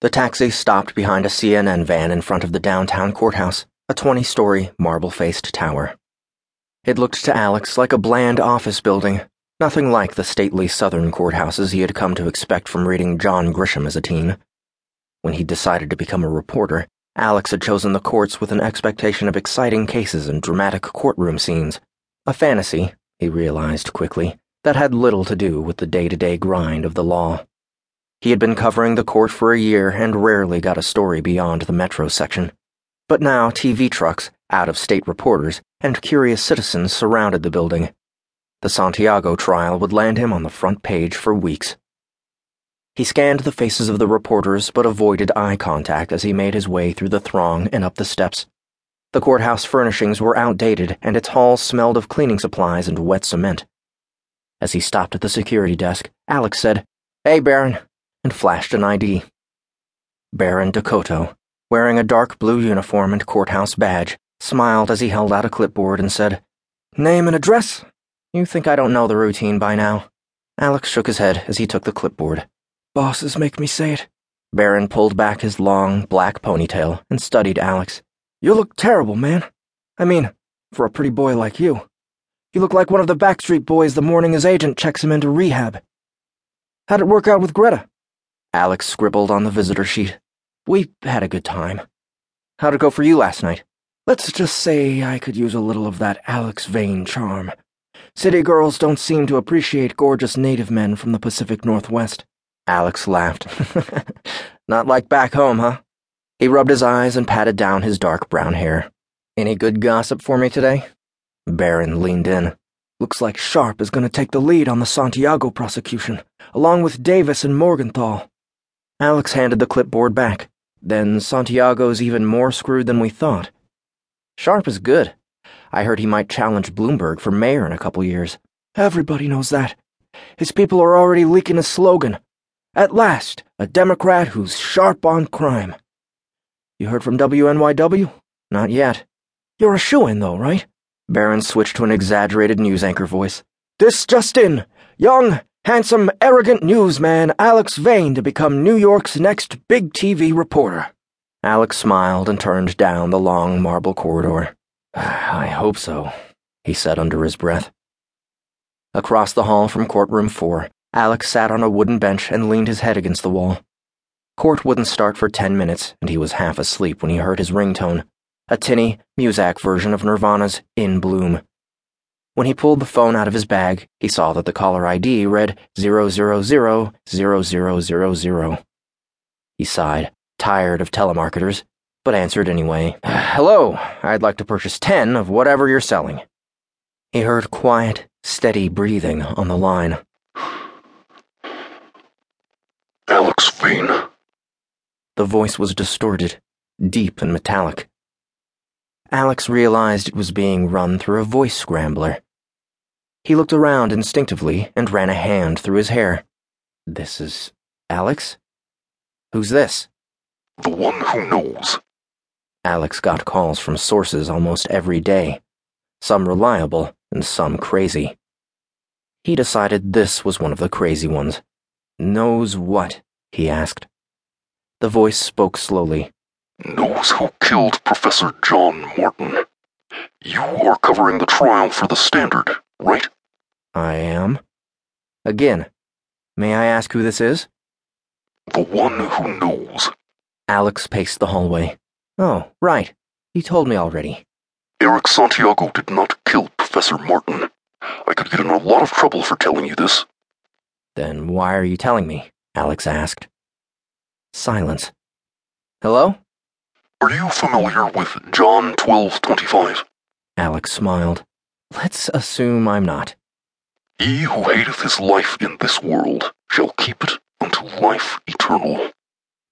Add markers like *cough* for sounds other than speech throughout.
The taxi stopped behind a CNN van in front of the downtown courthouse, a 20 story, marble faced tower. It looked to Alex like a bland office building, nothing like the stately southern courthouses he had come to expect from reading John Grisham as a teen. When he decided to become a reporter, Alex had chosen the courts with an expectation of exciting cases and dramatic courtroom scenes. A fantasy, he realized quickly, that had little to do with the day to day grind of the law. He had been covering the court for a year and rarely got a story beyond the metro section. But now TV trucks, out of state reporters, and curious citizens surrounded the building. The Santiago trial would land him on the front page for weeks. He scanned the faces of the reporters but avoided eye contact as he made his way through the throng and up the steps. The courthouse furnishings were outdated and its halls smelled of cleaning supplies and wet cement. As he stopped at the security desk, Alex said, Hey, Baron and flashed an ID. Baron Dakota, wearing a dark blue uniform and courthouse badge, smiled as he held out a clipboard and said, Name and address? You think I don't know the routine by now? Alex shook his head as he took the clipboard. Bosses make me say it. Baron pulled back his long, black ponytail and studied Alex. You look terrible, man. I mean, for a pretty boy like you. You look like one of the Backstreet Boys the morning his agent checks him into rehab. How'd it work out with Greta? Alex scribbled on the visitor sheet. We had a good time. How'd it go for you last night? Let's just say I could use a little of that Alex Vane charm. City girls don't seem to appreciate gorgeous native men from the Pacific Northwest. Alex laughed. *laughs* Not like back home, huh? He rubbed his eyes and patted down his dark brown hair. Any good gossip for me today? Baron leaned in. Looks like Sharp is going to take the lead on the Santiago prosecution, along with Davis and Morgenthau. Alex handed the clipboard back. Then Santiago's even more screwed than we thought. Sharp is good. I heard he might challenge Bloomberg for mayor in a couple years. Everybody knows that. His people are already leaking a slogan. At last, a Democrat who's sharp on crime. You heard from WNYW? Not yet. You're a shoe in, though, right? Baron switched to an exaggerated news anchor voice. This just in. Young, handsome, arrogant newsman Alex Vane to become New York's next big TV reporter. Alex smiled and turned down the long marble corridor. Ah, I hope so, he said under his breath. Across the hall from courtroom four, Alex sat on a wooden bench and leaned his head against the wall. Court wouldn't start for ten minutes, and he was half asleep when he heard his ringtone, a tinny, Muzak version of Nirvana's In Bloom. When he pulled the phone out of his bag, he saw that the caller ID read 0000000. He sighed, tired of telemarketers, but answered anyway. Hello, I'd like to purchase 10 of whatever you're selling. He heard quiet, steady breathing on the line. Alex Vane. The voice was distorted, deep and metallic. Alex realized it was being run through a voice scrambler. He looked around instinctively and ran a hand through his hair. This is Alex? Who's this? The one who knows. Alex got calls from sources almost every day, some reliable and some crazy. He decided this was one of the crazy ones. Knows what? he asked. The voice spoke slowly. Knows who killed Professor John Morton. You are covering the trial for the Standard, right? I am. Again, may I ask who this is? The one who knows. Alex paced the hallway. Oh, right. He told me already. Eric Santiago did not kill Professor Morton. I could get in a lot of trouble for telling you this. Then why are you telling me? Alex asked. Silence. Hello? Are you familiar with John 1225? Alex smiled. Let's assume I'm not. He who hateth his life in this world shall keep it unto life eternal.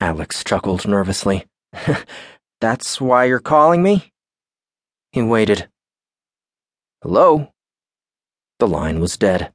Alex chuckled nervously. *laughs* That's why you're calling me? He waited. Hello? The line was dead.